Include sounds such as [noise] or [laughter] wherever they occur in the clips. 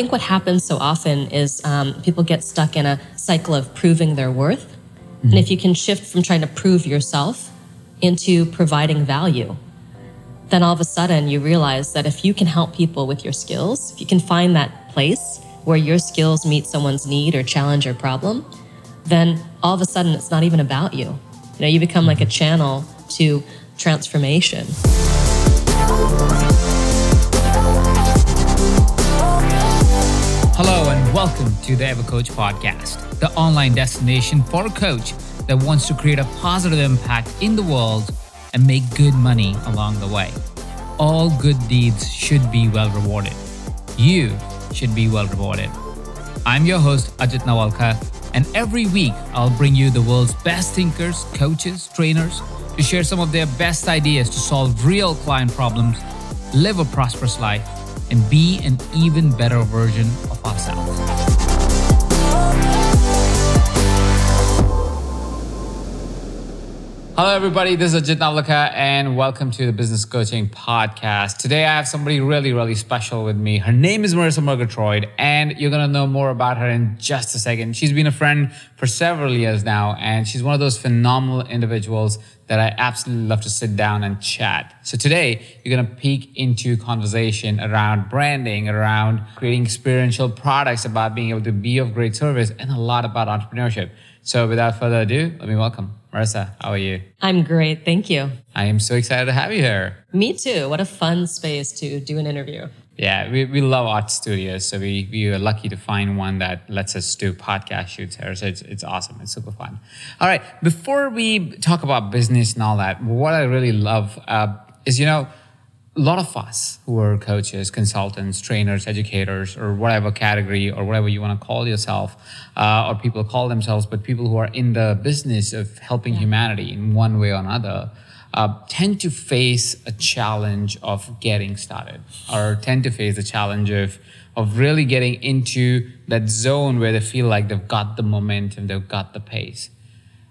think what happens so often is um, people get stuck in a cycle of proving their worth. Mm-hmm. And if you can shift from trying to prove yourself into providing value, then all of a sudden you realize that if you can help people with your skills, if you can find that place where your skills meet someone's need or challenge or problem, then all of a sudden it's not even about you. You know, you become like a channel to transformation. Welcome to the EverCoach podcast, the online destination for a coach that wants to create a positive impact in the world and make good money along the way. All good deeds should be well rewarded. You should be well rewarded. I'm your host, Ajit Nawalkha, and every week I'll bring you the world's best thinkers, coaches, trainers to share some of their best ideas to solve real client problems, live a prosperous life, and be an even better version of ourselves. Hello, everybody. This is Ajit Nawalkha, and welcome to the Business Coaching Podcast. Today, I have somebody really, really special with me. Her name is Marisa Murgatroyd, and you're going to know more about her in just a second. She's been a friend for several years now, and she's one of those phenomenal individuals that I absolutely love to sit down and chat. So today, you're going to peek into conversation around branding, around creating experiential products, about being able to be of great service, and a lot about entrepreneurship. So without further ado, let me welcome Marisa. How are you? I'm great. Thank you. I am so excited to have you here. Me too. What a fun space to do an interview. Yeah, we, we love art studios. So we, we are lucky to find one that lets us do podcast shoots here. So it's, it's awesome. It's super fun. All right. Before we talk about business and all that, what I really love uh, is, you know, a lot of us who are coaches, consultants, trainers, educators, or whatever category or whatever you want to call yourself, uh, or people call themselves, but people who are in the business of helping yeah. humanity in one way or another, uh, tend to face a challenge of getting started, or tend to face the challenge of of really getting into that zone where they feel like they've got the momentum, they've got the pace.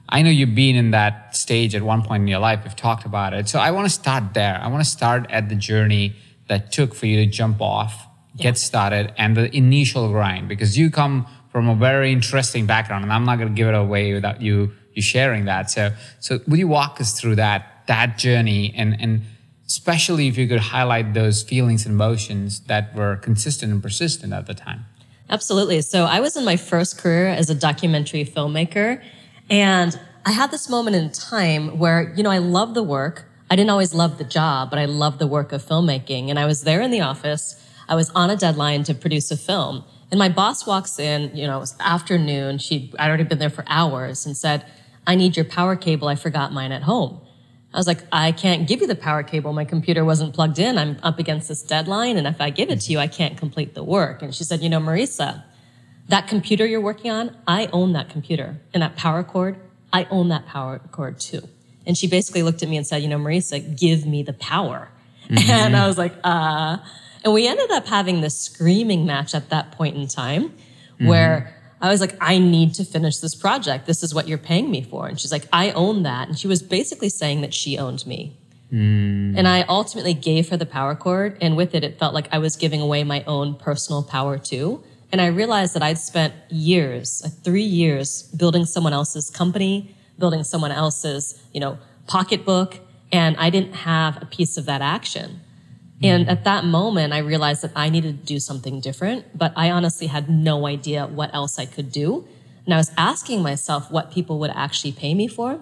I know you've been in that stage at one point in your life. We've talked about it. So I want to start there. I want to start at the journey that took for you to jump off, yeah. get started, and the initial grind because you come from a very interesting background, and I'm not going to give it away without you you sharing that. So so would you walk us through that that journey and and especially if you could highlight those feelings and emotions that were consistent and persistent at the time? Absolutely. So I was in my first career as a documentary filmmaker and I had this moment in time where, you know, I love the work. I didn't always love the job, but I loved the work of filmmaking. And I was there in the office. I was on a deadline to produce a film. And my boss walks in, you know, it was afternoon. She'd I'd already been there for hours and said, I need your power cable. I forgot mine at home. I was like, I can't give you the power cable. My computer wasn't plugged in. I'm up against this deadline. And if I give it to you, I can't complete the work. And she said, you know, Marisa, that computer you're working on, I own that computer. And that power cord, I own that power cord too. And she basically looked at me and said, you know, Marisa, give me the power. Mm-hmm. [laughs] And I was like, uh, and we ended up having this screaming match at that point in time mm-hmm. where I was like, I need to finish this project. This is what you're paying me for. And she's like, I own that. And she was basically saying that she owned me. Mm. And I ultimately gave her the power cord. And with it, it felt like I was giving away my own personal power too. And I realized that I'd spent years, uh, three years, building someone else's company, building someone else's, you know, pocketbook, and I didn't have a piece of that action. And at that moment, I realized that I needed to do something different, but I honestly had no idea what else I could do. And I was asking myself what people would actually pay me for.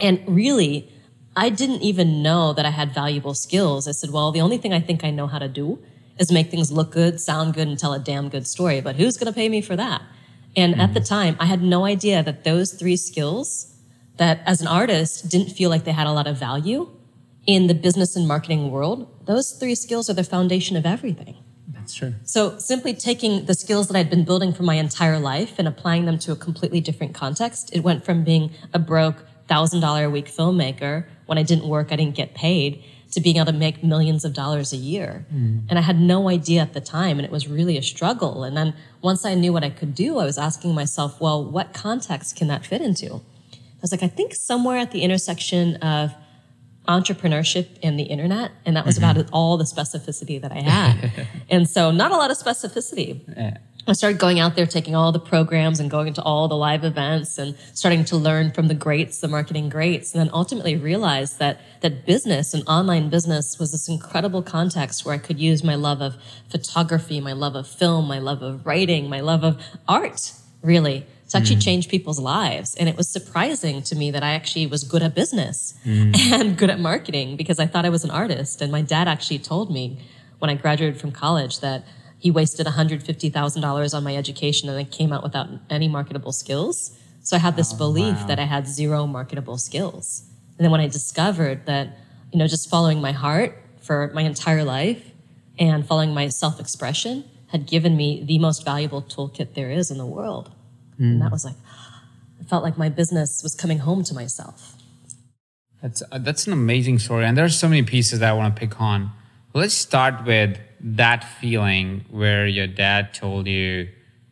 And really, I didn't even know that I had valuable skills. I said, well, the only thing I think I know how to do is make things look good, sound good, and tell a damn good story. But who's going to pay me for that? And mm at the mm-hmm. time, I had no idea that those three skills that as an artist didn't feel like they had a lot of value in the business and marketing world, those three skills are the foundation of everything. That's true. So simply taking the skills that I'd been building for my entire life and applying them to a completely different context, it went from being a broke thousand dollar a week filmmaker when I didn't work, I didn't get paid, to being able to make millions of dollars a year. Mm. And I had no idea at the time, and it was really a struggle. And then once I knew what I could do, I was asking myself, well, what context can that fit into? I was like, I think somewhere at the intersection of entrepreneurship and the internet. And that was about mm-hmm. all the specificity that I had. [laughs] and so not a lot of specificity. I started going out there, taking all the programs and going to all the live events and starting to learn from the greats, the marketing greats, and then ultimately realized that that business and online business was this incredible context where I could use my love of photography, my love of film, my love of writing, my love of art, really, to actually mm. change people's lives. And it was surprising to me that I actually was good at business mm. [laughs] and good at marketing because I thought I was an artist. And my dad actually told me when I graduated from college that he wasted $150,000 on my education and I came out without any marketable skills. So I had this oh, belief wow. that I had zero marketable skills. And then when I discovered that, you know, just following my heart for my entire life and following my self expression had given me the most valuable toolkit there is in the world. And that was like, I felt like my business was coming home to myself. That's uh, that's an amazing story, and there's so many pieces that I want to pick on. Let's start with that feeling where your dad told you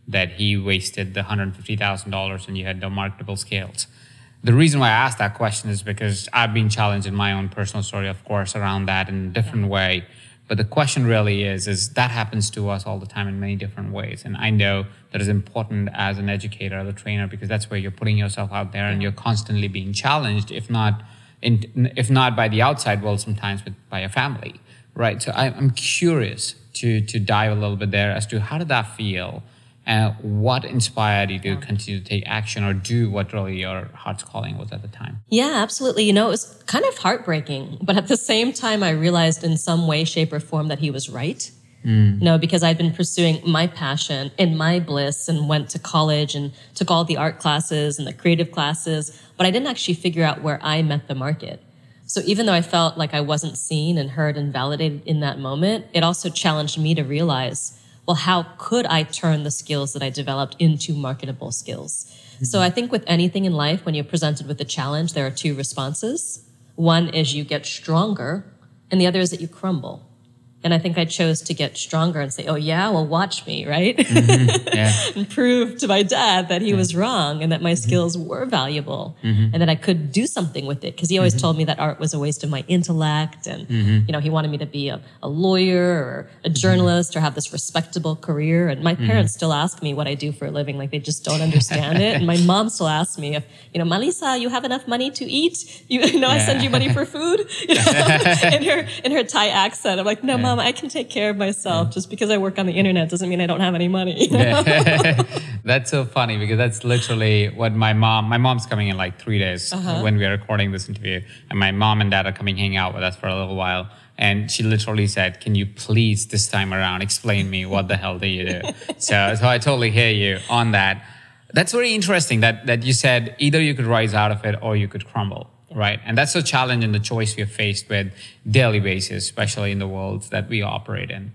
that he wasted the hundred fifty thousand dollars and you had no marketable skills. The reason why I asked that question is because I've been challenged in my own personal story, of course, around that in a different way. But the question really is, is that happens to us all the time in many different ways. And I know that is important as an educator, as a trainer, because that's where you're putting yourself out there and you're constantly being challenged, if not in, if not by the outside world, sometimes with, by your family, right? So I, I'm curious to to dive a little bit there as to how did that feel, and what inspired you to continue to take action or do what really your heart's calling was at the time. Yeah, absolutely. You know, it was kind of heartbreaking, but at the same time, I realized in some way, shape, or form that he was right. Mm. You know, because I'd been pursuing my passion and my bliss and went to college and took all the art classes and the creative classes, but I didn't actually figure out where I met the market. So even though I felt like I wasn't seen and heard and validated in that moment, it also challenged me to realize, well, how could I turn the skills that I developed into marketable skills? So mm-hmm. I think with anything in life, when you're presented with a challenge, there are two responses. One is you get stronger, and the other is that you crumble. And I think I chose to get stronger and say, oh, yeah, well, watch me, right? Mm-hmm. [laughs] Yeah. and prove to my dad that he was wrong and that my mm-hmm. skills were valuable mm-hmm. and that I could do something with it. Because he always told me that art was a waste of my intellect. And, you know, he wanted me to be a, a lawyer or a journalist or have this respectable career. And my parents still ask me what I do for a living. Like they just don't understand it. And my [laughs] mom still asks me if, you know, Malisa, you have enough money to eat? You, [laughs] you know, I send you money for food? You know, in her, in her Thai accent. I'm like, no, mom, Um, I can take care of myself. Just because I work on the internet doesn't mean I don't have any money. [laughs] [laughs] That's so funny because that's literally what my mom. My mom's coming in like three days uh-huh. when we are recording this interview, and my mom and dad are coming hang out with us for a little while. And she literally said, "Can you please this time around explain me what the hell do you do?" [laughs] so, so I totally hear you on that. That's very interesting that that you said either you could rise out of it or you could crumble, right? And that's a challenge and the choice we are faced with daily basis, especially in the world that we operate in.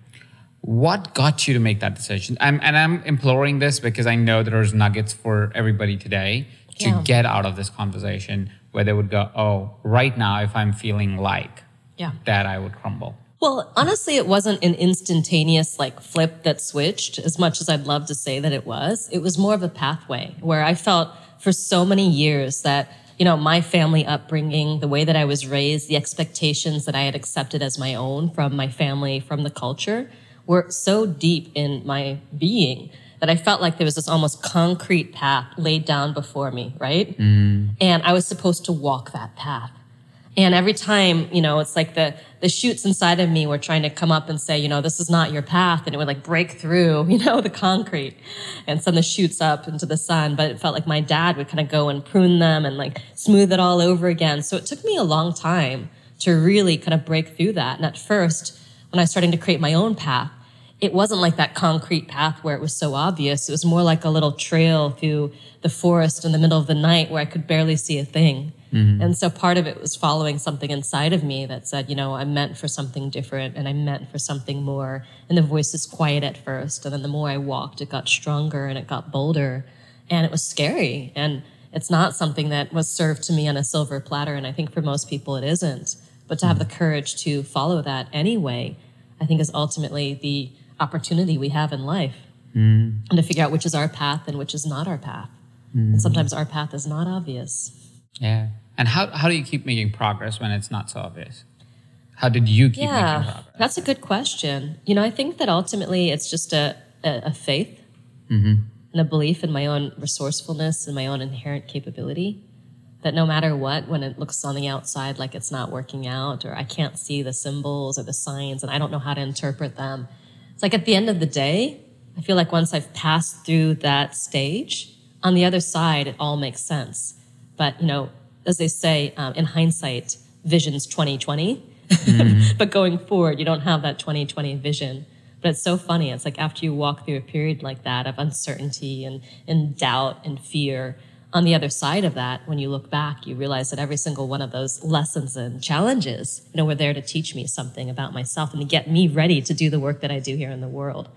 What got you to make that decision? I'm, and I'm imploring this because I know there's nuggets for everybody today to Yeah. get out of this conversation where they would go, oh, right now, if I'm feeling like yeah. that, I would crumble. Well, honestly, it wasn't an instantaneous like flip that switched as much as I'd love to say that it was. It was more of a pathway where I felt for so many years that, you know, my family upbringing, the way that I was raised, the expectations that I had accepted as my own from my family, from the culture, were so deep in my being that I felt like there was this almost concrete path laid down before me, right? Mm. And I was supposed to walk that path. And every time, you know, it's like the the shoots inside of me were trying to come up and say, you know, this is not your path, and it would like break through, [laughs] you know, the concrete and send the shoots up into the sun. But it felt like my dad would kind of go and prune them and like smooth it all over again. So it took me a long time to really kind of break through that. And at first, when I was starting to create my own path, it wasn't like that concrete path where it was so obvious. It was more like a little trail through the forest in the middle of the night where I could barely see a thing. Mm-hmm. And so part of it was following something inside of me that said, you know, I'm meant for something different and I'm meant for something more. And the voice is quiet at first. And then the more I walked, it got stronger and it got bolder. And it was scary. And it's not something that was served to me on a silver platter. And I think for most people it isn't. But to have mm-hmm. the courage to follow that anyway, I think is ultimately the opportunity we have in life. Mm-hmm. And to figure out which is our path and which is not our path. And sometimes our path is not obvious. Yeah. And how, how do you keep making progress when it's not so obvious? How did you keep making Yeah, progress? that's a good question. You know, I think that ultimately it's just a, a, a faith Mm-hmm. and a belief in my own resourcefulness and my own inherent capability. That no matter what, when it looks on the outside like it's not working out, or I can't see the symbols or the signs and I don't know how to interpret them, it's like at the end of the day, I feel like once I've passed through that stage, on the other side, it all makes sense. But, you know, as they say, um, in hindsight, vision's 2020. [laughs] but going forward, you don't have that 2020 vision. But it's so funny. It's like after you walk through a period like that of uncertainty and, and doubt and fear, on the other side of that, when you look back, you realize that every single one of those lessons and challenges, you know, were there to teach me something about myself and to get me ready to do the work that I do here in the world.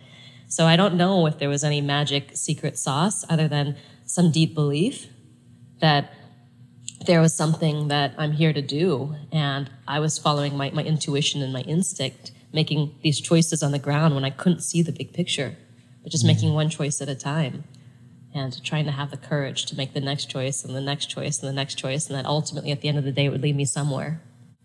So I don't know if there was any magic secret sauce other than some deep belief that there was something that I'm here to do. And I was following my, my intuition and my instinct, making these choices on the ground when I couldn't see the big picture, but just mm-hmm. making one choice at a time and trying to have the courage to make the next choice and the next choice and the next choice. And that ultimately, at the end of the day, it would lead me somewhere.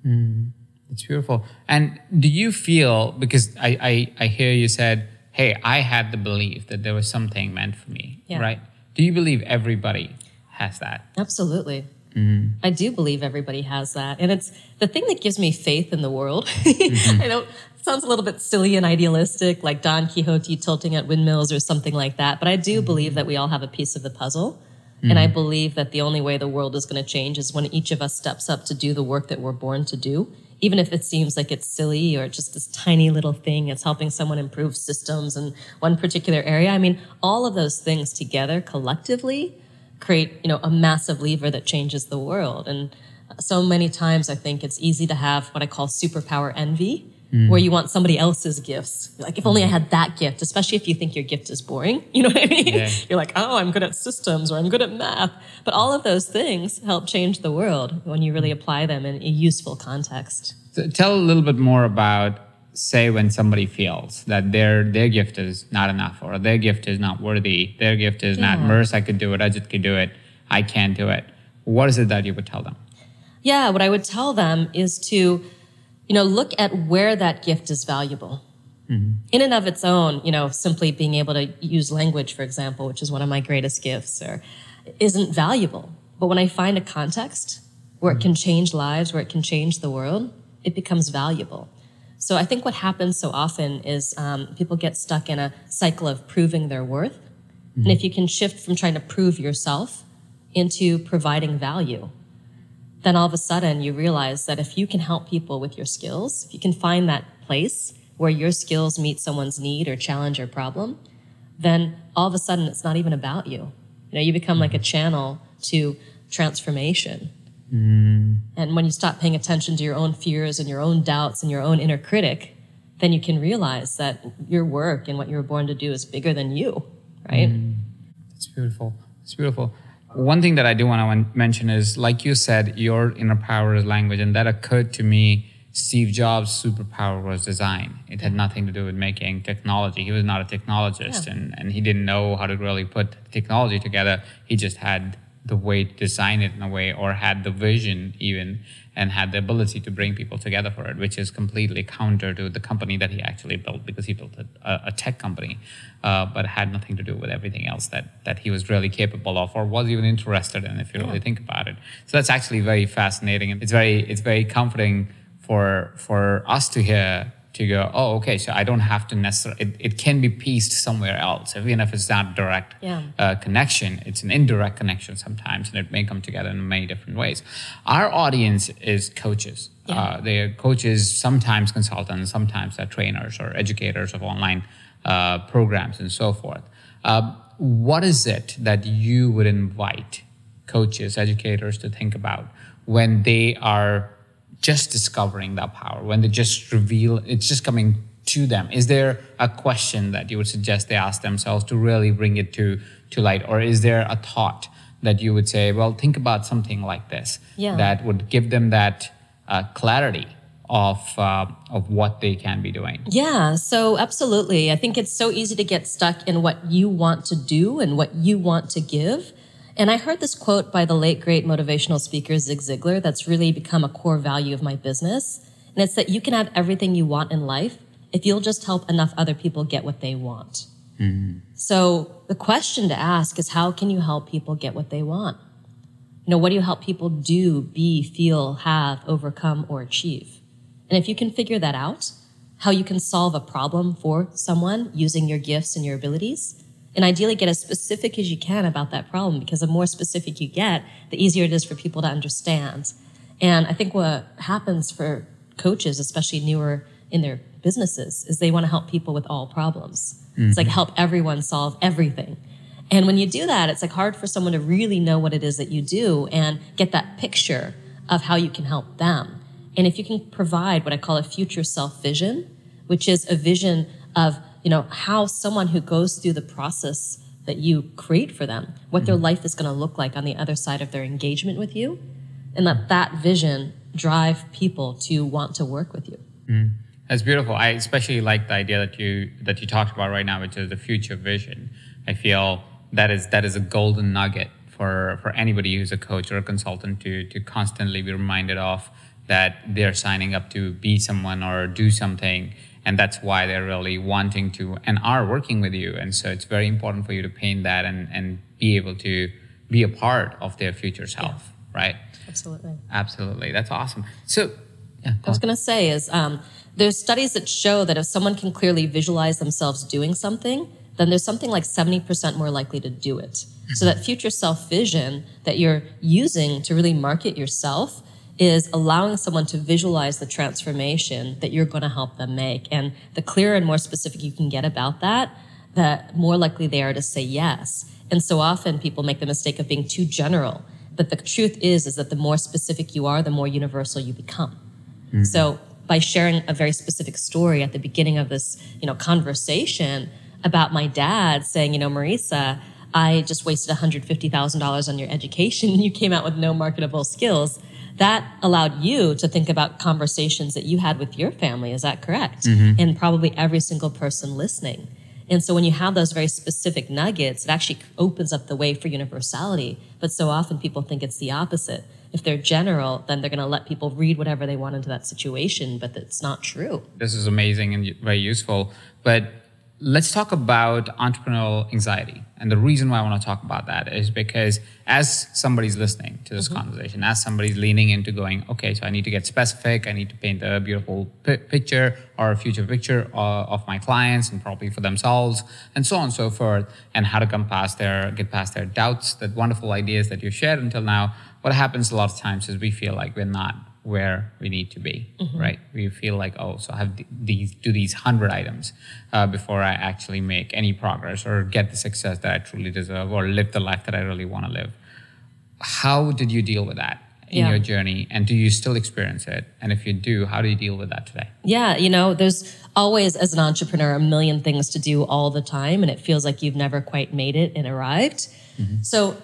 Mm-hmm. It's beautiful. And do you feel because I, I I hear you said, "Hey, I had the belief that there was something meant for me," Yeah. right? Do you believe everybody has that? Absolutely. Mm-hmm. I do believe everybody has that. And it's the thing that gives me faith in the world. [laughs] Mm-hmm. I know it sounds a little bit silly and idealistic, like Don Quixote tilting at windmills or something like that. But I do mm-hmm. believe that we all have a piece of the puzzle. And I believe that the only way the world is going to change is when each of us steps up to do the work that we're born to do. Even if it seems like it's silly or just this tiny little thing, it's helping someone improve systems in one particular area. I mean, all of those things together collectively create you know a massive lever that changes the world. And so many times i think it's easy to have what i call superpower envy mm. where you want somebody else's gifts. Like if only i mm. had that gift especially if you think your gift is boring. [laughs] You know what i mean? Yeah. you're like oh i'm good at systems or i'm good at math. But all of those things help change the world when you really apply them in a useful context. So tell a little bit more about say when somebody feels that their their gift is not enough or their gift is not worthy, their gift is not Yeah. Mers, I could do it, Ajit could do it, I can't do it. What is it that you would tell them? Yeah, what I would tell them is to, you know, look at where that gift is valuable. Mm-hmm. In and of its own, you know, simply being able to use language, for example, which is one of my greatest gifts, or isn't valuable. But when I find a context where it mm-hmm. can change lives, where it can change the world, it becomes valuable. So I think what happens so often is um, people get stuck in a cycle of proving their worth. And if you can shift from trying to prove yourself into providing value, then all of a sudden you realize that if you can help people with your skills, if you can find that place where your skills meet someone's need or challenge or problem, then all of a sudden it's not even about you. You know, you become like a channel to transformation. Mm. And when you stop paying attention to your own fears and your own doubts and your own inner critic, then you can realize that your work and what you were born to do is bigger than you, right? Mm. It's beautiful. It's beautiful. One thing that I do want to mention is, like you said, your inner power is language, and that occurred to me. Steve Jobs' superpower was design. It had nothing to do with making technology. He was not a technologist, Yeah. and, and he didn't know how to really put technology together. He just had the way to design it in a way, or had the vision even, and had the ability to bring people together for it, which is completely counter to the company that he actually built because he built a, a tech company, uh, but had nothing to do with everything else that, that he was really capable of or was even interested in, if you really think about it. So that's actually very fascinating, and it's very it's very comforting for for us to hear to go, oh, okay, so I don't have to necessarily, it, it can be pieced somewhere else, even if it's not direct Yeah. uh, connection. It's an indirect connection sometimes, and it may come together in many different ways. Our audience is coaches. Yeah. Uh, they're coaches, sometimes consultants, sometimes they're trainers or educators of online uh, programs and so forth. Uh, what is it that you would invite coaches, educators to think about when they are just discovering that power, when they just reveal it's just coming to them? Is there a question that you would suggest they ask themselves to really bring it to, to light? Or is there a thought that you would say, well, think about something like this Yeah. that would give them that uh, clarity of, uh, of what they can be doing? Yeah, so absolutely. I think it's so easy to get stuck in what you want to do and what you want to give And I heard this quote by the late great motivational speaker Zig Ziglar that's really become a core value of my business. And it's that you can have everything you want in life if you'll just help enough other people get what they want. Mm-hmm. So the question to ask is how can you help people get what they want? You know, what do you help people do, be, feel, have, overcome, or achieve? And if you can figure that out, how you can solve a problem for someone using your gifts and your abilities, and ideally get as specific as you can about that problem because the more specific you get, the easier it is for people to understand. And I think what happens for coaches, especially newer in their businesses, is they want to help people with all problems. Mm-hmm. It's like help everyone solve everything. And when you do that, it's like hard for someone to really know what it is that you do and get that picture of how you can help them. And if you can provide what I call a future self vision, which is a vision of you know, how someone who goes through the process that you create for them, what mm-hmm. their life is going to look like on the other side of their engagement with you, and let that vision drive people to want to work with you. Mm. That's beautiful. I especially like the idea that you that you talked about right now, which is the future vision. I feel that is that is a golden nugget for for anybody who's a coach or a consultant to to constantly be reminded of that they're signing up to be someone or do something and that's why they're really wanting to and are working with you. And so it's very important for you to paint that and and be able to be a part of their future self yeah. right? Absolutely. Absolutely. That's awesome. So yeah, i was going to say is um, there's studies that show that if someone can clearly visualize themselves doing something then there's something like 70% more likely to do it. So that future self vision that you're using to really market yourself is allowing someone to visualize the transformation that you're going to help them make. And the clearer and more specific you can get about that, the more likely they are to say yes. And so often people make the mistake of being too general. But the truth is, is that the more specific you are, the more universal you become. Mm-hmm. So by sharing a very specific story at the beginning of this, you know, conversation about my dad saying, you know, Marisa, I just wasted $150,000 on your education. And [laughs] you came out with no marketable skills that allowed you to think about conversations that you had with your family. Is that correct? Mm-hmm. And probably every single person listening. And so when you have those very specific nuggets, it actually opens up the way for universality. But so often people think it's the opposite. If they're general, then they're going to let people read whatever they want into that situation, but it's not true. This is amazing and very useful. But let's talk about entrepreneurial anxiety. And the reason why I want to talk about that is because as somebody's listening to this mm-hmm. conversation, as somebody's leaning into going, okay, so I need to get specific, I need to paint a beautiful p- picture or a future picture uh, of my clients and probably for themselves, and so on and so forth, and how to come past their, get past their doubts, the wonderful ideas that you shared until now. What happens a lot of times is we feel like we're not where we need to be, mm-hmm. right? We feel like, oh, so I have these do these hundred items uh, before I actually make any progress or get the success that I truly deserve or live the life that I really want to live. How did you deal with that in yeah. your journey, and do you still experience it? And if you do, how do you deal with that today? Yeah, you know, there's always as an entrepreneur a million things to do all the time, and it feels like you've never quite made it and arrived. Mm-hmm. So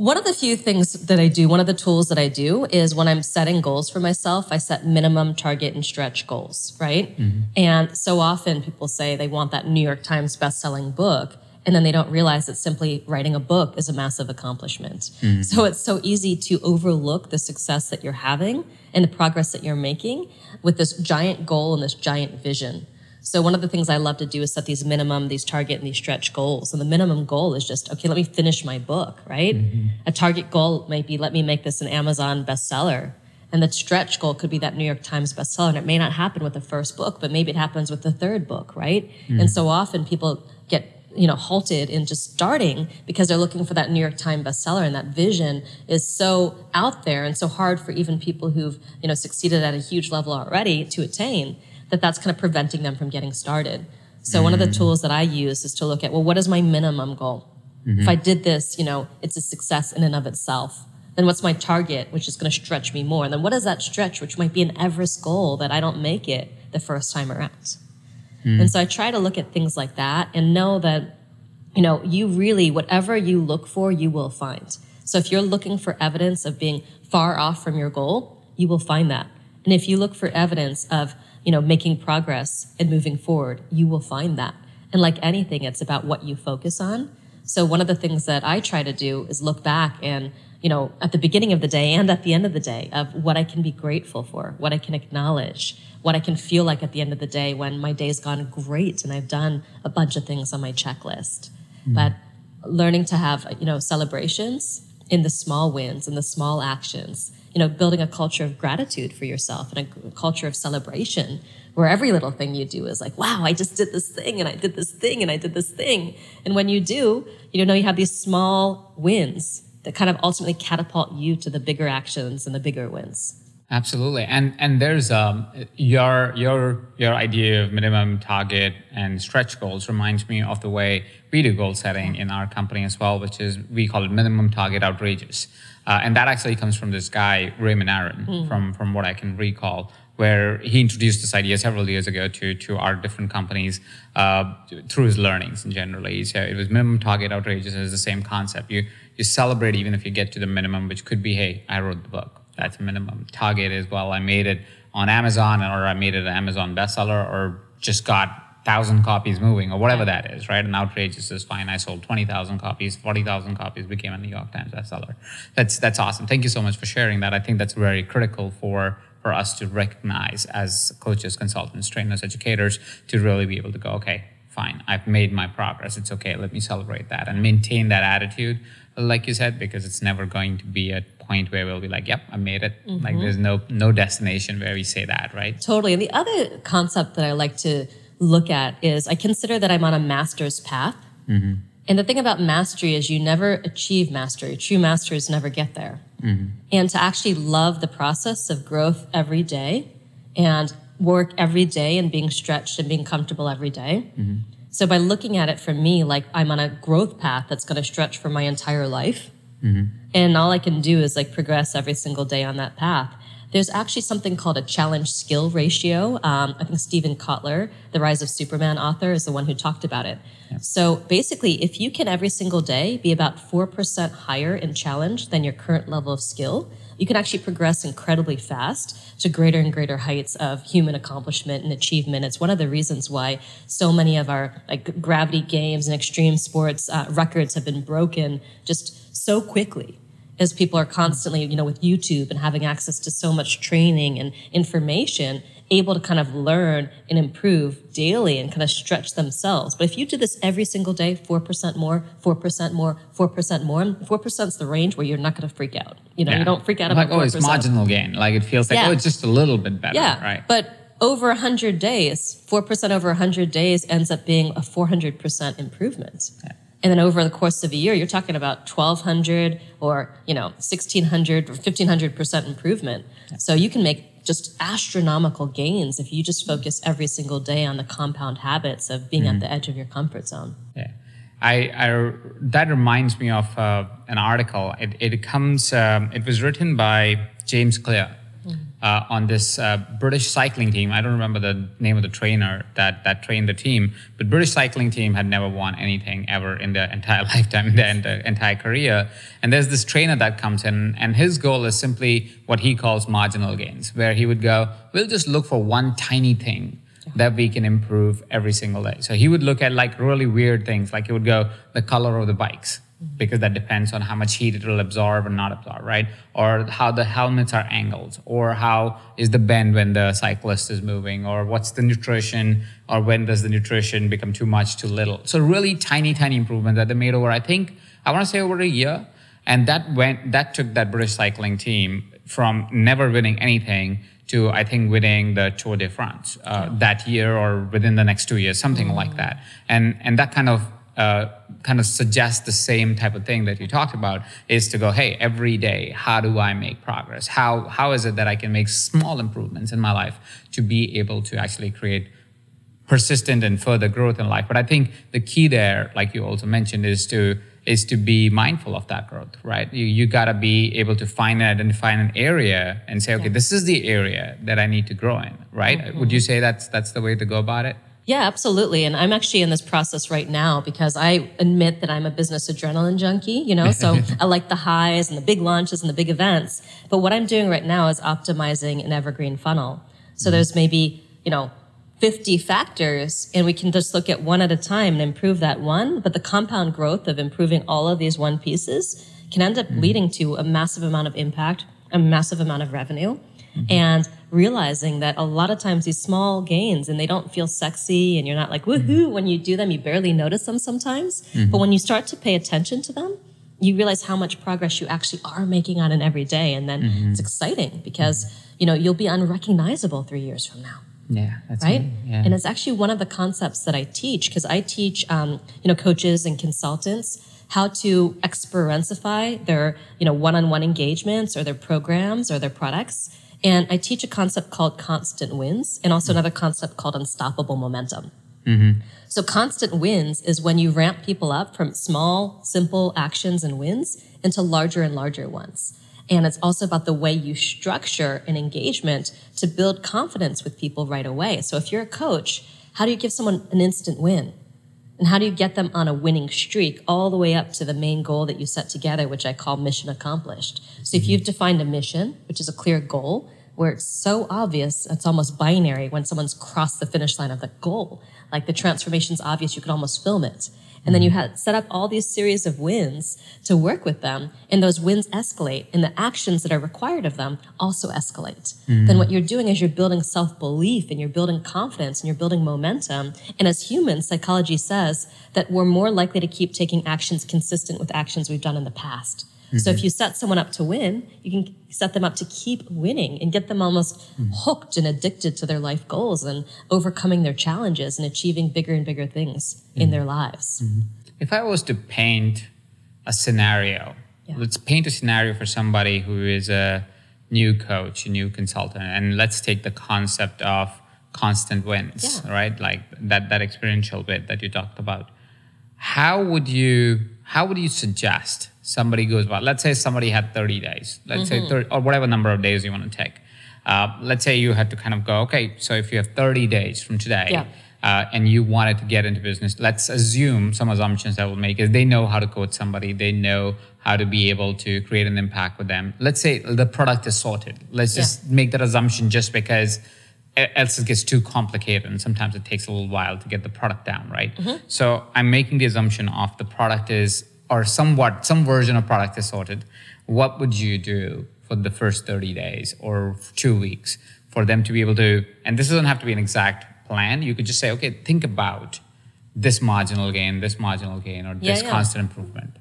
one of the few things that I do, one of the tools that I do is when I'm setting goals for myself, I set minimum, target, and stretch goals, right? Mm-hmm. And so often people say they want that New York Times best-selling book, and then they don't realize that simply writing a book is a massive accomplishment. Mm-hmm. So it's so easy to overlook the success that you're having and the progress that you're making with this giant goal and this giant vision. So one of the things I love to do is set these minimum, these target and these stretch goals. And the minimum goal is just, okay, let me finish my book, right? Mm-hmm. A target goal might be, let me make this an Amazon bestseller. And the stretch goal could be that New York Times bestseller. And it may not happen with the first book, but maybe it happens with the third book, right? Mm-hmm. And so often people get you know halted in just starting because they're looking for that New York Times bestseller and that vision is so out there and so hard for even people who've you know succeeded at a huge level already to attain that that's kind of preventing them from getting started. So mm-hmm. one of the mm. tools that I use is to look at, well, what is my minimum goal? Mm-hmm. If I did this, you know, it's a success in and of itself. Then what's my target, which is going to stretch me more? And then what is that stretch, which might be an Everest goal that I don't make it the first time around? Mm. And so I try to look at things like that and know that, you know, you really, whatever you look for, you will find. So if you're looking for evidence of being far off from your goal, you will find that. And if you look for evidence of you know, making progress and moving forward, you will find that. And like anything, it's about what you focus on. So one of the things that I try to do is look back and, you know, at the beginning of the day and at the end of the day of what I can be grateful for, what I can acknowledge, what I can feel like at the end of the day when my day's gone great and I've done a bunch of things on my checklist. Mm. But learning to have, you know, celebrations in the small wins and the small actions, you know, building a culture of gratitude for yourself and a culture of celebration where every little thing you do is like, wow, I just did this thing and I did this thing and I did this thing. And when you do, you know, you have these small wins that kind of ultimately catapult you to the bigger actions and the bigger wins. Absolutely, and and there's um your your your idea of minimum target and stretch goals reminds me of the way we do goal setting in our company as well, which is we call it minimum target outrageous, uh, and that actually comes from this guy Raymond Aaron mm. from from what I can recall, where he introduced this idea several years ago to to our different companies uh, through his learnings and generally. So it was minimum target outrageous is the same concept. You you celebrate even if you get to the minimum, which could be, hey, I wrote the book that's a minimum target is well i made it on amazon or i made it an amazon bestseller or just got thousand copies moving or whatever that is right? And outrageous is fine. I sold 20000 copies 40000 copies became a new york times bestseller. That's that's awesome. Thank you so much for sharing that. I think that's very critical for for us to recognize as coaches consultants trainers educators to really be able to go okay fine. I've made my progress. It's okay. Let me celebrate that and maintain that attitude like you said because it's never going to be a point where we'll be like, "Yep, I made it." Mm-hmm. Like there's no no destination where we say that, right? Totally. And the other concept that I like to look at is I consider that I'm on a master's path. Mm-hmm. And the thing about mastery is you never achieve mastery. True masters never get there. Mm-hmm. And to actually love the process of growth every day and work every day and being stretched and being comfortable every day. So by looking at it for me, like I'm on a growth path that's going to stretch for my entire life Mm-hmm. And all I can do is like progress every single day on that path. There's actually something called a challenge skill ratio. Um, I think Steven Kotler, the Rise of Superman author, is the one who talked about it. Yeah. So basically, if you can every single day be about 4% higher in challenge than your current level of skill, you can actually progress incredibly fast to greater and greater heights of human accomplishment and achievement. It's one of the reasons why so many of our like gravity games and extreme sports uh, records have been broken just so quickly as people are constantly, you know, with YouTube and having access to so much training and information, able to kind of learn and improve daily and kind of stretch themselves. But if you do this every single day, 4% more, 4% more, 4% more, 4% is the range where you're not going to freak out. You know, yeah. you don't freak out like, about 4%. oh, it's marginal gain. Like it feels like, oh, yeah. oh, it's just a little bit better. Yeah. Right. But over 100 days, 4% over 100 days ends up being a 400% improvement. Yeah. And then over the course of a year, you're talking about 1200 or, you know, 1600 or 1500% improvement. So you can make just astronomical gains if you just focus every single day on the compound habits of being mm-hmm. at the edge of your comfort zone. Yeah. I, I that reminds me of uh, an article. It, it comes. Um, it was written by James Clear, uh, on this uh, British cycling team. I don't remember the name of the trainer that that trained the team, but British cycling team had never won anything ever in their [laughs] entire lifetime, in their entire career. And there's this trainer that comes in, and his goal is simply what he calls marginal gains, where he would go, "We'll just look for one tiny thing." that we can improve every single day. So he would look at like really weird things, like he would go the color of the bikes because that depends on how much heat it will absorb or not absorb, right? Or how the helmets are angled, or how is the bend when the cyclist is moving, or what's the nutrition, or when does the nutrition become too much, too little. So really tiny, tiny improvements that they made over, I think, I want to say over a year. And that went, that took that British cycling team from never winning anything to I think winning the Tour de France uh, that year or within the next two years, something mm. like that. And and that kind of uh, kind of suggest the same type of thing that you talked about is to go hey every day how do i make progress? How how is it that i can make small improvements in my life to be able to actually create persistent and further growth in life? But i think the key there like you also mentioned is to is to be mindful of that growth right? You, you got to be able to find and identify an area and say okay yeah. this is the area that i need to grow in right? Mm-hmm. would you say that's that's the way to go about it yeah, absolutely. And I'm actually in this process right now because I admit that I'm a business adrenaline junkie, you know, so [laughs] I like the highs and the big launches and the big events. But what I'm doing right now is optimizing an evergreen funnel. So mm-hmm. there's maybe, you know, 50 factors and we can just look at one at a time and improve that one. But the compound growth of improving all of these one pieces can end up mm-hmm. leading to a massive amount of impact, a massive amount of revenue. Mm-hmm. And realizing that a lot of times these small gains and they don't feel sexy and you're not like woohoo mm-hmm. when you do them, you barely notice them sometimes. Mm-hmm. But when you start to pay attention to them, you realize how much progress you actually are making on an everyday. And then mm-hmm. it's exciting because, you know, you'll be unrecognizable three years from now. Yeah, right. Yeah. And it's actually one of the concepts that I teach because I teach, um, you know, coaches and consultants how to experientify their, you know, one-on-one engagements or their programs or their products. And I teach a concept called constant wins and also another concept called unstoppable momentum. Mm-hmm. So constant wins is when you ramp people up from small, simple actions and wins into larger and larger ones. And it's also about the way you structure an engagement to build confidence with people right away. So if you're a coach, how do you give someone an instant win? And how do you get them on a winning streak all the way up to the main goal that you set together, which I call mission accomplished? So if mm-hmm. you've defined a mission, which is a clear goal, where it's so obvious, it's almost binary when someone's crossed the finish line of the goal. Like the transformation's obvious, you could almost film it. And then you had set up all these series of wins to work with them. And those wins escalate and the actions that are required of them also escalate. Mm. Then what you're doing is you're building self-belief and you're building confidence and you're building momentum. And as humans, psychology says that we're more likely to keep taking actions consistent with actions we've done in the past. Mm-hmm. So if mm-hmm. you set someone up to win, you can set them up to keep winning and get them almost mm-hmm. hooked and addicted to their life goals and overcoming their challenges and achieving bigger and bigger things mm-hmm. in their lives. Mm-hmm. If I was to paint a scenario, yeah. let's paint a scenario for somebody who is a new coach, a new consultant, and let's take the concept of constant wins, yeah. right? Like that that experiential bit that you talked about. How would you how would you suggest somebody goes about, let's say somebody had 30 days, let's mm-hmm. say 30, or whatever number of days you want to take. Uh, let's say you had to kind of go, okay, so if you have 30 days from today, yeah. uh, and you wanted to get into business, let's assume some assumptions that will make is they know how to coach somebody, they know how to be able to create an impact with them. Let's say the product is sorted. Let's just make that assumption just because else it gets too complicated and sometimes it takes a little while to get the product down, right? Mm-hmm. So I'm making the assumption of the product is or somewhat some version of product is sorted, what would you do for the first 30 days or two weeks for them to be able to, and this doesn't have to be an exact plan. You could just say, okay, think about this marginal gain, this marginal gain, or yeah, this yeah. constant improvement.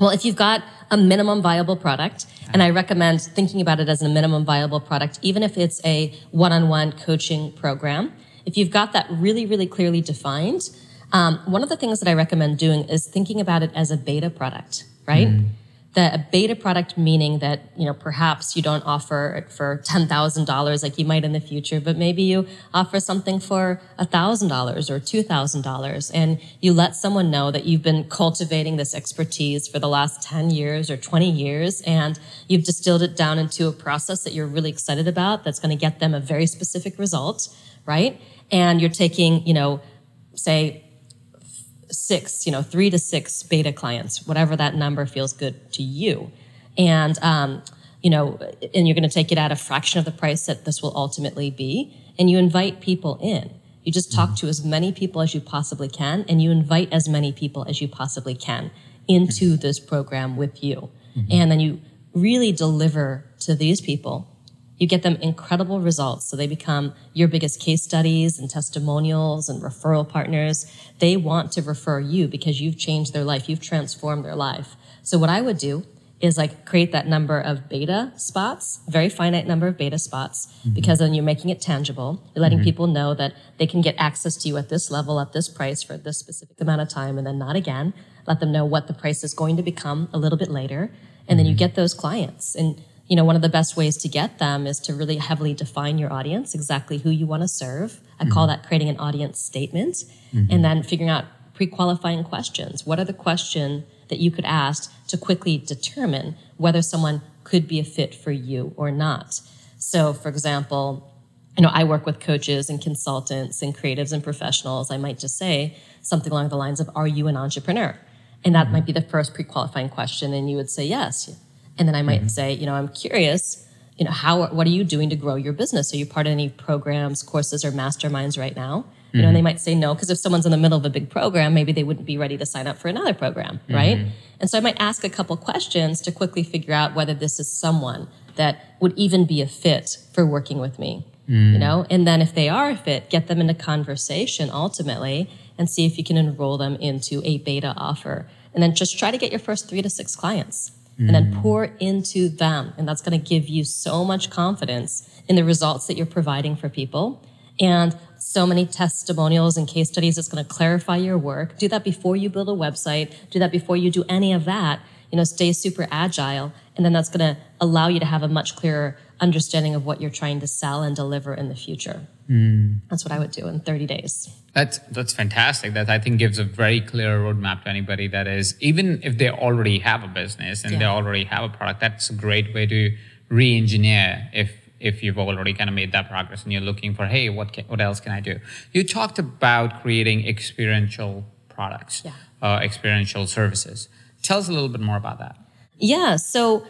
Well, if you've got a minimum viable product, and I recommend thinking about it as a minimum viable product, even if it's a one on one coaching program, if you've got that really, really clearly defined, um, one of the things that I recommend doing is thinking about it as a beta product, right? Mm. The a beta product meaning that you know perhaps you don't offer it for ten thousand dollars like you might in the future, but maybe you offer something for thousand dollars or two thousand dollars, and you let someone know that you've been cultivating this expertise for the last ten years or twenty years, and you've distilled it down into a process that you're really excited about that's going to get them a very specific result, right? And you're taking you know say six, you know, three to six beta clients, whatever that number feels good to you. And, um, you know, and you're going to take it at a fraction of the price that this will ultimately be. And you invite people in. You just talk to as many people as you possibly can, and you invite as many people as you possibly can into this program with you. Mm-hmm. And then you really deliver to these people you get them incredible results. So they become your biggest case studies and testimonials and referral partners. They want to refer you because you've changed their life. You've transformed their life. So what I would do is like create that number of beta spots, very finite number of beta spots, mm-hmm. because then you're making it tangible. You're letting mm-hmm. people know that they can get access to you at this level, at this price for this specific amount of time, and then not again. Let them know what the price is going to become a little bit later. And mm-hmm. then you mm-hmm. get those clients. And you know, one of the best ways to get them is to really heavily define your audience, exactly who you want to serve. I mm-hmm. call that creating an audience statement mm-hmm. and then figuring out pre-qualifying questions. What are the questions that you could ask to quickly determine whether someone could be a fit for you or not? So, for example, you know, I work with coaches and consultants and creatives and professionals. I might just say something along the lines of, Are you an entrepreneur? And that mm-hmm. might be the first pre qualifying question. And you would say, Yes. And then I might mm-hmm. say, you know, I'm curious, you know, how what are you doing to grow your business? Are you part of any programs, courses, or masterminds right now? You know, and they mm-hmm. might say no because if someone's in the middle of a big program, maybe they wouldn't be ready to sign up for another program, right? Mm-hmm. And so I might ask a couple questions to quickly figure out whether this is someone that would even be a fit for working with me. You mm. know, and then if they are a fit, get them into conversation ultimately and see if you can enroll them into a beta offer. And then just try to get your first three to six clients and then mm. pour into them. And that's going to give you so much confidence in the results that you're providing for people. And so many testimonials and case studies. It's going to clarify your work. Do that before you build a website. Do that before you do any of that. You know, stay super agile. And then that's going to allow you to have a much clearer understanding of what you're trying to sell and deliver in the future. That's what I would do in 30 days. That's that's fantastic. That I think gives a very clear roadmap to anybody that is even if they already have a business and they already have a product. That's a great way to re-engineer if if you've already kind of made that progress and you're looking for hey what can, what else can I do? You talked about creating experiential products, Yeah. uh, experiential services. Tell us a little bit more about that. Yeah. So,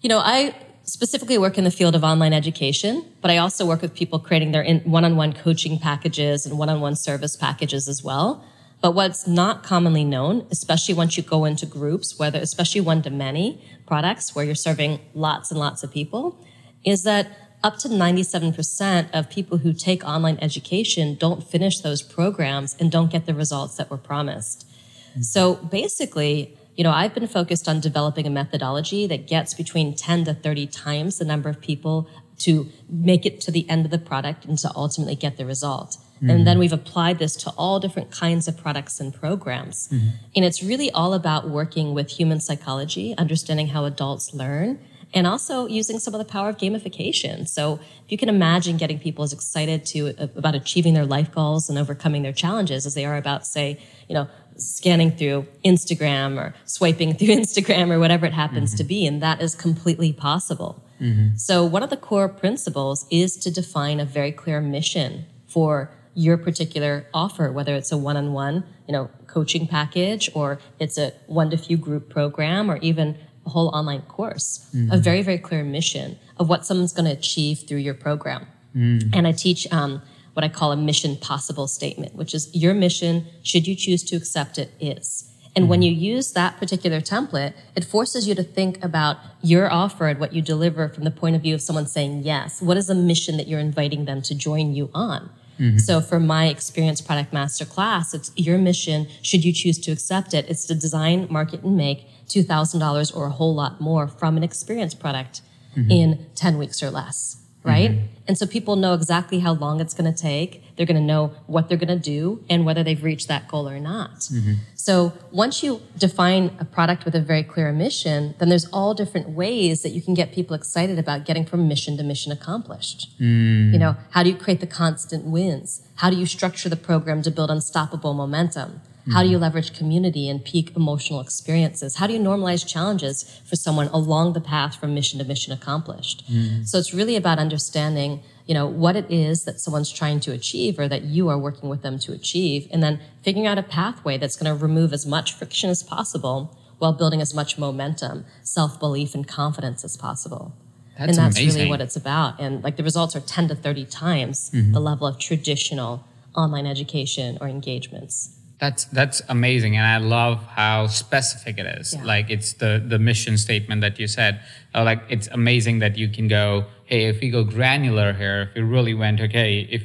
you know, I specifically work in the field of online education, but I also work with people creating their in- one-on-one coaching packages and one-on-one service packages as well. But what's not commonly known, especially once you go into groups, whether especially one-to-many products where you're serving lots and lots of people, is that up to 97% of people who take online education don't finish those programs and don't get the results that were promised. Mm-hmm. So basically, you know, I've been focused on developing a methodology that gets between 10 to 30 times the number of people to make it to the end of the product and to ultimately get the result. And mm-hmm. then we've applied this to all different kinds of products and programs. Mm-hmm. And it's really all about working with human psychology, understanding how adults learn, and also using some of the power of gamification. So if you can imagine getting people as excited to uh, about achieving their life goals and overcoming their challenges as they are about, say, you know, scanning through Instagram or swiping [laughs] through Instagram or whatever it happens to mm-hmm. be, and that is completely possible. Mm-hmm. So one of the core principles is to define a very clear mission for your particular offer, whether it's a one-on-one, you know, coaching package or it's a one to few group program or even a whole online course. A mm-hmm. very, very clear mission of what someone's going to achieve through your program. Mm. And I teach um, what I call a mission possible statement, which is your mission, should you choose to accept it, is. And when mm-hmm. you use that particular template, it forces you to think about your offer and what you deliver from the point of view of someone saying yes. What is the mission that you're inviting them to join you on? Mm-hmm. So for my experience product master class, it's your mission, should you choose to accept it, it's to design, market, and make $2,000 or a whole lot more from an experience product mm-hmm. in 10 weeks or less, right? Mm-hmm. And so people know exactly how long it's going to take. They're going to know what they're going to do and whether they've reached that goal or not. Mm-hmm. So once you define a product with a very clear mission, then there's all different ways that you can get people excited about getting from mission to mission accomplished. Mm. You know, how do you create the constant wins? How do you structure the program to build unstoppable momentum? How do you mm-hmm. leverage community and peak emotional experiences? How do you normalize challenges for someone along the path from mission to mission accomplished? Mm-hmm. So it's really about understanding, you know, what it is that someone's trying to achieve or that you are working with them to achieve, and then figuring out a pathway that's going to remove as much friction as possible while building as much momentum, self-belief, and confidence as possible. That's and that's amazing. really what it's about. And like the results are 10 to 30 times mm-hmm. the level of traditional online education or engagements. That's that's amazing, and I love how specific it is. Yeah. Like it's the the mission statement that you said. Uh, like it's amazing that you can go, hey, if we go granular here, if you really went, okay, if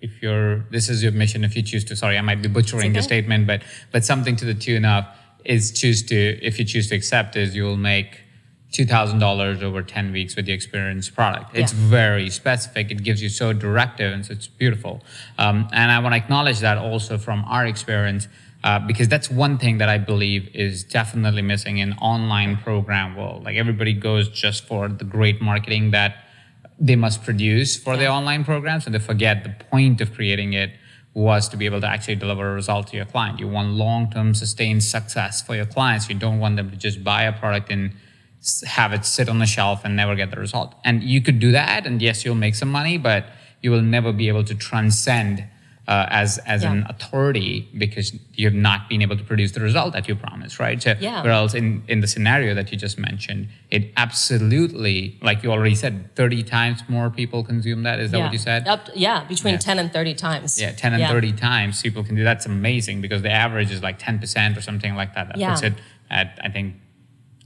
if you're this is your mission, if you choose to, sorry, I might be butchering the statement, but but something to the tune of is choose to if you choose to accept is you will make two thousand dollars over ten weeks with the experience product. It's Yeah. very specific. It gives you so directive, and so it's beautiful. Um, and I want to acknowledge that also from our experience, uh, because that's one thing that I believe is definitely missing in online program world. Like everybody goes just for the great marketing that they must produce for their online programs, and they forget the point of creating it was to be able to actually deliver a result to your client. You want long-term sustained success for your clients. You don't want them to just buy a product and have it sit on the shelf and never get the result. And you could do that, and yes, you'll make some money, but you will never be able to transcend uh, as as Yeah. an authority because you have not been able to produce the result that you promised, right? So, Yeah. whereas in in the scenario that you just mentioned, it absolutely, like you already said, thirty times more people consume that. Is that yeah. what you said? Up, yeah, between Yeah. 10 and 30 times. Yeah, 10 and 30 times people can do that's amazing because the average is like 10% or something like that. That Yeah. puts it at, I think,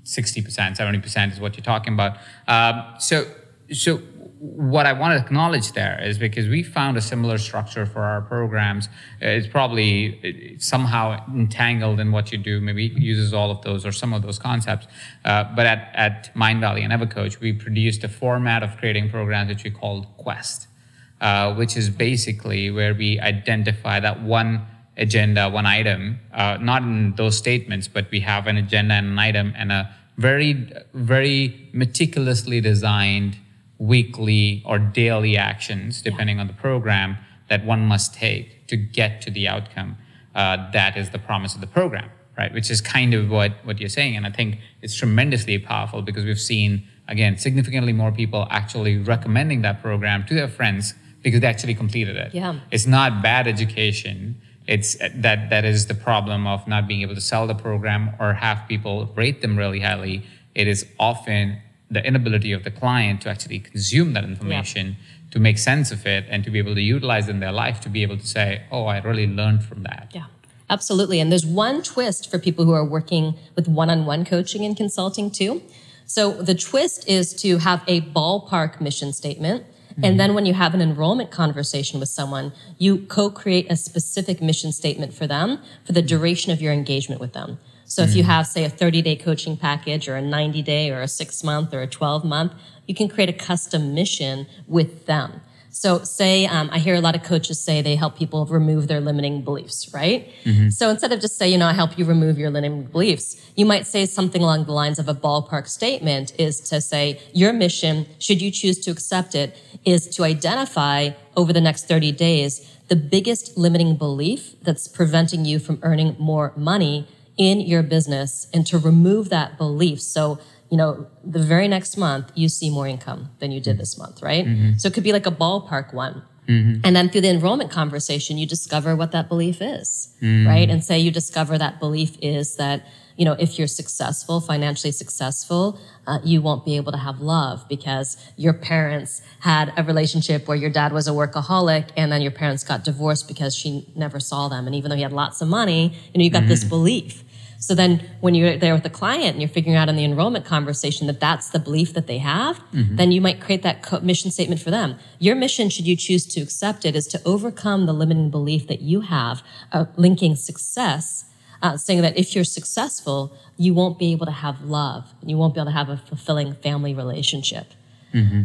60%, 70% is what you're talking about. Um, so, so what I want to acknowledge there is because we found a similar structure for our programs. It's probably somehow entangled in what you do, maybe uses all of those or some of those concepts. Uh, but at, at Mindvalley and EverCoach, we produced a format of creating programs which we called Quest uh, which is basically where we identify that one agenda, one item, uh, not in those statements, but we have an agenda and an item and a very, very meticulously designed weekly or daily actions, depending on the program, that one must take to get to the outcome. Uh, that is the promise of the program, right? Which is kind of what, what you're saying. And I think it's tremendously powerful because we've seen, again, significantly more people actually recommending that program to their friends because they actually completed it. Yeah. It's not bad education. It's uh, that that is the problem of not being able to sell the program or have people rate them really highly. It is often the inability of the client to actually consume that information, to make sense of it, and to be able to utilize it in their life to be able to say, "Oh, I really learned from that." Yeah, absolutely. And there's one twist for people who are working with one on one coaching and consulting too. So the twist is to have a ballpark mission statement. And mm-hmm. then when you have an enrollment conversation with someone, you co create a specific mission statement for them for the mm-hmm. duration of your engagement with them. So if you mm-hmm. have, say, a 30 day coaching package or a 90 day or a six month or a 12 month, you can create a custom mission with them. So, say um, I hear a lot of coaches say they help people remove their limiting beliefs, right? So instead of just say, you know, I help you remove your limiting beliefs, you might say something along the lines of a ballpark statement is to say, your mission, should you choose to accept it, is to identify over the next 30 days the biggest limiting belief that's preventing you from earning more money in your business and to remove that belief. So, you know, the very next month you see more income than you did mm-hmm. this month, right? Mm-hmm. So it could be like a ballpark one. Mm-hmm. And then through the enrollment conversation, you discover what that belief is, mm. right? And say you discover that belief is that, you know, if you're successful, financially successful, uh, you won't be able to have love because your parents had a relationship where your dad was a workaholic and then your parents got divorced because she never saw them. And even though he had lots of money, you know, you got this belief. So then when you're there with the client and you're figuring out in the enrollment conversation that that's the belief that they have, then you might create that co- mission statement for them. Your mission, should you choose to accept it, is to overcome the limiting belief that you have of linking success, uh, saying that if you're successful, you won't be able to have love and you won't be able to have a fulfilling family relationship.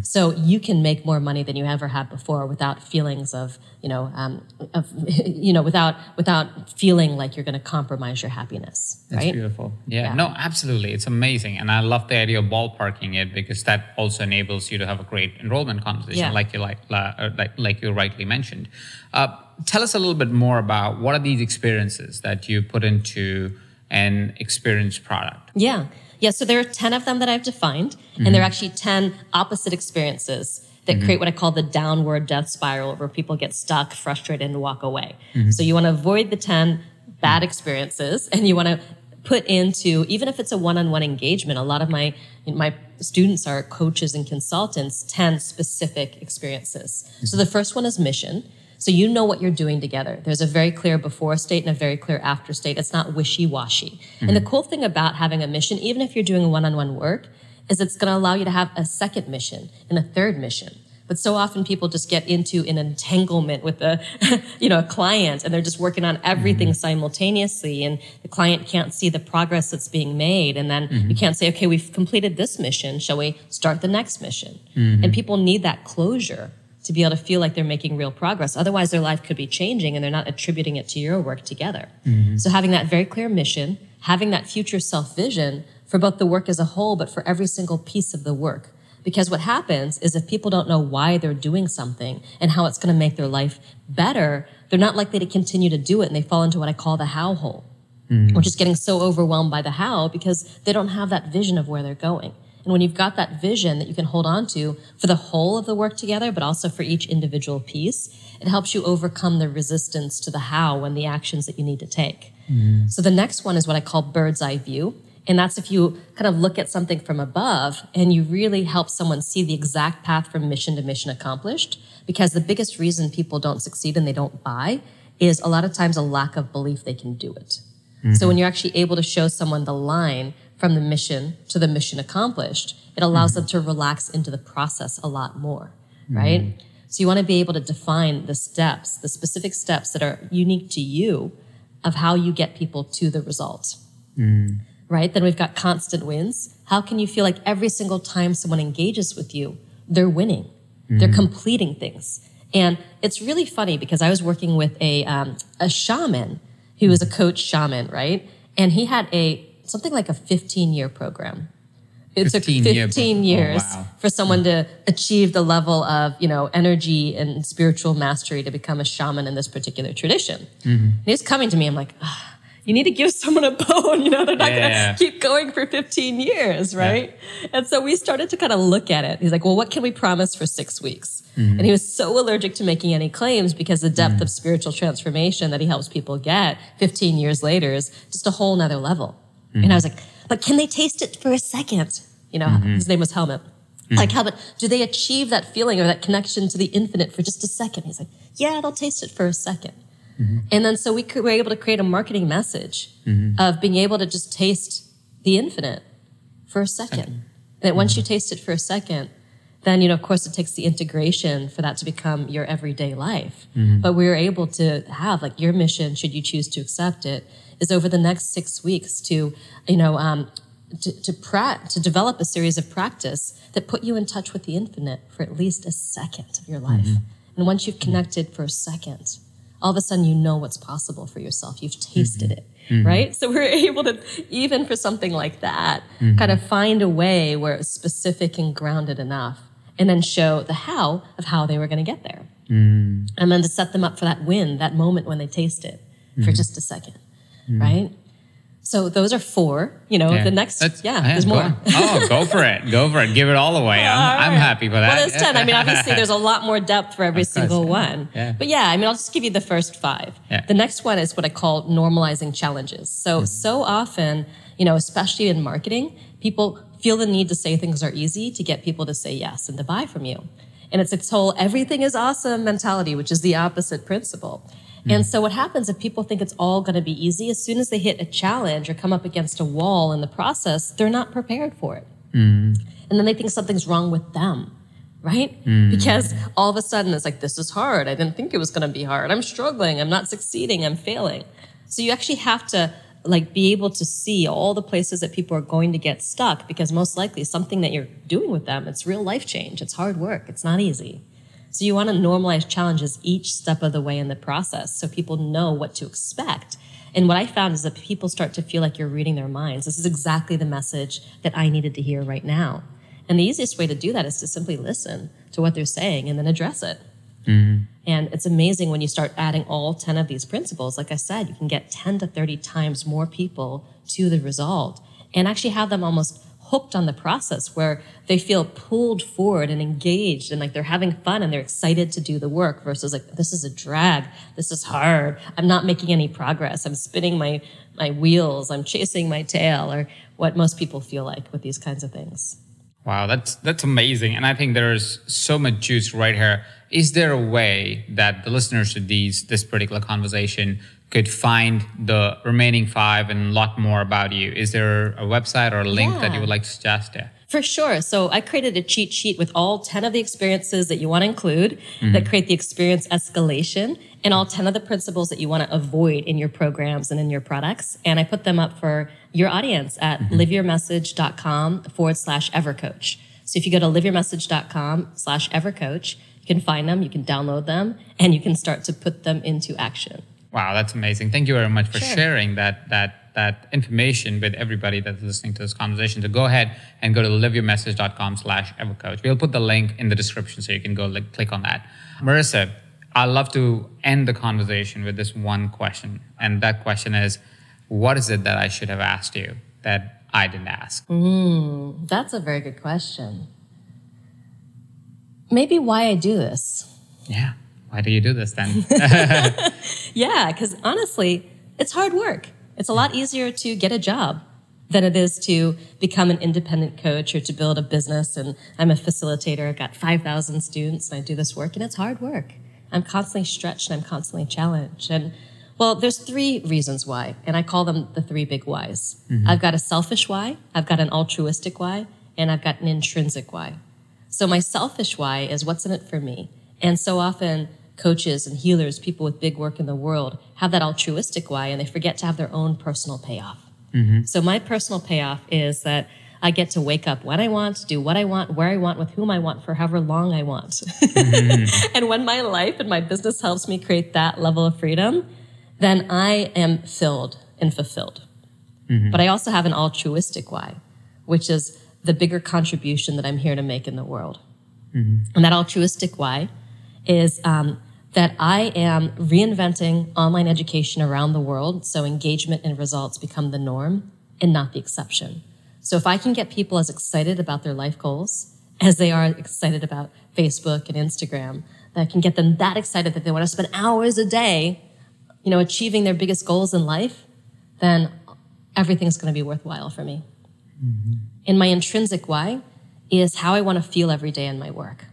So you can make more money than you ever had before without feelings of, you know, um, of, [laughs] you know, without without feeling like you're going to compromise your happiness, That's right? beautiful. Yeah. Yeah. No, absolutely. It's amazing. And I love the idea of ballparking it because that also enables you to have a great enrollment conversation, Yeah. like you like, uh, like like you rightly mentioned. Uh, tell us a little bit more about what are these experiences that you put into an experience product. Yeah. Yeah. So there are 10 of them that I've defined, and they're mm-hmm. actually 10 opposite experiences that mm-hmm. create what I call the downward death spiral where people get stuck, frustrated, and walk away. Mm-hmm. So you want to avoid the 10 bad experiences and you want to put into, even if it's a one on one engagement, a lot of my, my students are coaches and consultants, 10 specific experiences. So the first one is mission. So you know what you're doing together. There's a very clear before state and a very clear after state. It's not wishy-washy. And the mm-hmm. cool thing about having a mission, even if you're doing one-on-one work, is it's going to allow you to have a second mission and a third mission. But so often people just get into an entanglement with a, [laughs] you know, a client and they're just working on everything mm-hmm. simultaneously and the client can't see the progress that's being made. And then you mm-hmm. can't say, okay, we've completed this mission. Shall we start the next mission? And people need that closure to be able to feel like they're making real progress. Otherwise, their life could be changing and they're not attributing it to your work together. Mm-hmm. So, having that very clear mission, having that future self vision for both the work as a whole, but for every single piece of the work. Because what happens is if people don't know why they're doing something and how it's going to make their life better, they're not likely to continue to do it and they fall into what I call the how hole, mm-hmm. which is getting so overwhelmed by the how because they don't have that vision of where they're going. And when you've got that vision that you can hold on to for the whole of the work together, but also for each individual piece, it helps you overcome the resistance to the how and the actions that you need to take. Mm-hmm. So the next one is what I call bird's eye view. And that's if you kind of look at something from above and you really help someone see the exact path from mission to mission accomplished. Because the biggest reason people don't succeed and they don't buy is a lot of times a lack of belief they can do it. So when you're actually able to show someone the line from the mission to the mission accomplished, it allows them to relax into the process a lot more, right? Mm-hmm. So you want to be able to define the steps, the specific steps that are unique to you of how you get people to the result. Mm. Right? Then we've got constant wins. How can you feel like every single time someone engages with you, they're winning? They're mm-hmm. completing things. And it's really funny because I was working with a, um, a shaman who was a coach shaman, right? And he had a something like a 15 year program. It took 15 year 15 pro- oh, years wow. for someone to achieve the level of, you know, energy and spiritual mastery to become a shaman in this particular tradition. Mm-hmm. And he's coming to me, I'm like, ah, you need to give [laughs] someone a bone, you know, they're not Yeah. gonna keep going for 15 years, right? And so we started to kind of look at it. He's like, well, what can we promise for six weeks? Mm-hmm. And he was so allergic to making any claims because the depth of spiritual transformation that he helps people get 15 years later is just a whole nother level. Mm-hmm. And I mm-hmm. was like, but can they taste it for a second? You know, Mm-hmm. his name was Helmut. Mm-hmm. Like, Helmut, do they achieve that feeling or that connection to the infinite for just a second? He's like, yeah, they'll taste it for a 2nd mm-hmm. And then so we were able to create a marketing message of being able to just taste the infinite for a second. That once you taste it for a second, then you know, of course, it takes the integration for that to become your everyday life. But we were able to have like your mission, should you choose to accept it, is over the next six weeks to, you know, um, to to, pra- to develop a series of practice that put you in touch with the infinite for at least a second of your life. Mm-hmm. And once you've connected for a second, all of a sudden you know what's possible for yourself. You've tasted mm-hmm. it, mm-hmm. right? So we're [laughs] able to, even for something like that, kind of find a way where it's specific and grounded enough, and then show the how of how they were going to get there. Mm. And then to set them up for that win, that moment when they taste it for just a second, right? So those are four. You know, Yeah. the next, That's- yeah, there's go more. Oh, go for it. Go for it. Give it all away. I'm, All I'm happy for that. Well, there's 10. I mean, obviously, there's a lot more depth for every course, single yeah. one. Yeah. But yeah, I mean, I'll just give you the first five. Yeah. The next one is what I call normalizing challenges. So, Mm-hmm. so often, you know, especially in marketing, people feel the need to say things are easy to get people to say yes and to buy from you. And it's this whole everything is awesome mentality, which is the opposite principle. Mm. And so what happens if people think it's all going to be easy, as soon as they hit a challenge or come up against a wall in the process, they're not prepared for it. And then they think something's wrong with them right? Because all of a sudden it's like this is hard. I didn't think it was going to be hard. I'm struggling. I'm not succeeding. I'm failing. So you actually have to like be able to see all the places that people are going to get stuck because most likely something that you're doing with them it's real life change. It's hard work. It's not easy so you want to normalize challenges each step of the way in the process so people know what to expect. And what I found is that people start to feel like you're reading their minds. This is exactly the message that I needed to hear right now. And the easiest way to do that is to simply listen to what they're saying and then address it. Mm-hmm. And it's amazing when you start adding all 10 of these principles. Like I said, you can get 10 to 30 times more people to the result and actually have them almost hooked on the process where they feel pulled forward and engaged and like they're having fun and they're excited to do the work versus like this is a drag. This is hard. I'm not making any progress. I'm spinning my my wheels. I'm chasing my tail or what most people feel like with these kinds of things. Wow, that's that's amazing, and I think there's so much juice right here. Is there a way that the listeners to these this particular conversation could find the remaining five and a lot more about you? Is there a website or a link that you would like to suggest? Yeah. For sure. So I created a cheat sheet with all 10 of the experiences that you want to include that mm-hmm. create the experience escalation and all 10 of the principles that you want to avoid in your programs and in your products. And I put them up for your audience at mm-hmm. liveyourmessage.com forward slash evercoach. So if you go to liveyourmessage.com slash evercoach, you can find them, you can download them, and you can start to put them into action. Wow, that's amazing. Thank you very much for Sure. sharing that that that information with everybody that's listening to this conversation. So go ahead and go to liveyourmessage.com slash evercoach. We'll put the link in the description so you can go like, click on that. Marisa, I'd love to end the conversation with this one question. And that question is, what is it that I should have asked you that I didn't ask? That's a very good question. Maybe why I do this. Yeah. Why do you do this then? [laughs] [laughs] yeah, because honestly, it's hard work. It's a lot easier to get a job than it is to become an independent coach or to build a business. And I'm a facilitator. I've got 5,000 students and I do this work and it's hard work. I'm constantly stretched and I'm constantly challenged. And well, there's three reasons why, and I call them the three big whys. Mm-hmm. I've got a selfish why, I've got an altruistic why, and I've got an intrinsic why. So my selfish why is what's in it for me. And so often coaches and healers, people with big work in the world, have that altruistic why and they forget to have their own personal payoff. Mm-hmm. So my personal payoff is that I get to wake up when I want, do what I want, where I want, with whom I want, for however long I want. Mm-hmm. [laughs] and when my life and my business helps me create that level of freedom, then I am filled and fulfilled. Mm-hmm. But I also have an altruistic why, which is the bigger contribution that I'm here to make in the world. Mm-hmm. And that altruistic why is um, that I am reinventing online education around the world so engagement and results become the norm and not the exception. So if I can get people as excited about their life goals as they are excited about Facebook and Instagram, that I can get them that excited that they want to spend hours a day, you know, achieving their biggest goals in life, then everything's going to be worthwhile for me. Mm-hmm. And my intrinsic why is how I want to feel every day in my work.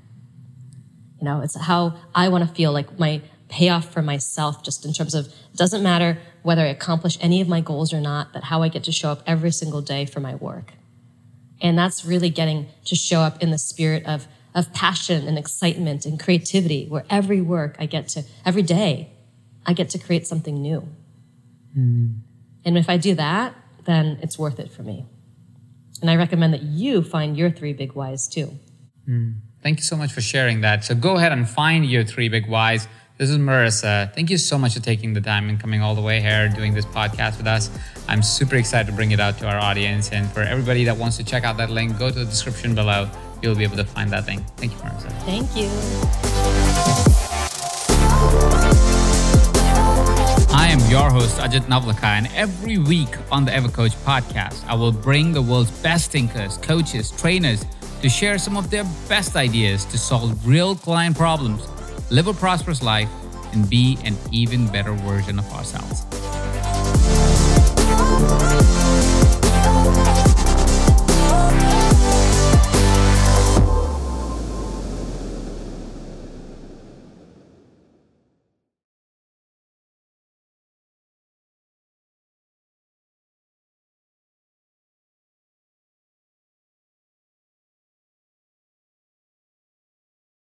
You know, it's how I want to feel like my payoff for myself, just in terms of it doesn't matter whether I accomplish any of my goals or not, but how I get to show up every single day for my work. And that's really getting to show up in the spirit of, of passion and excitement and creativity, where every work I get to, every day, I get to create something new. Mm. And if I do that, then it's worth it for me. And I recommend that you find your three big whys too. Mm. Thank you so much for sharing that. So go ahead and find your three big whys. This is Marisa. Thank you so much for taking the time and coming all the way here, doing this podcast with us. I'm super excited to bring it out to our audience. And for everybody that wants to check out that link, go to the description below. You'll be able to find that thing. Thank you, Marisa. Thank you. I am your host, Ajit Nawalkha, and every week on the EverCoach podcast, I will bring the world's best thinkers, coaches, trainers, to share some of their best ideas to solve real client problems, live a prosperous life, and be an even better version of ourselves.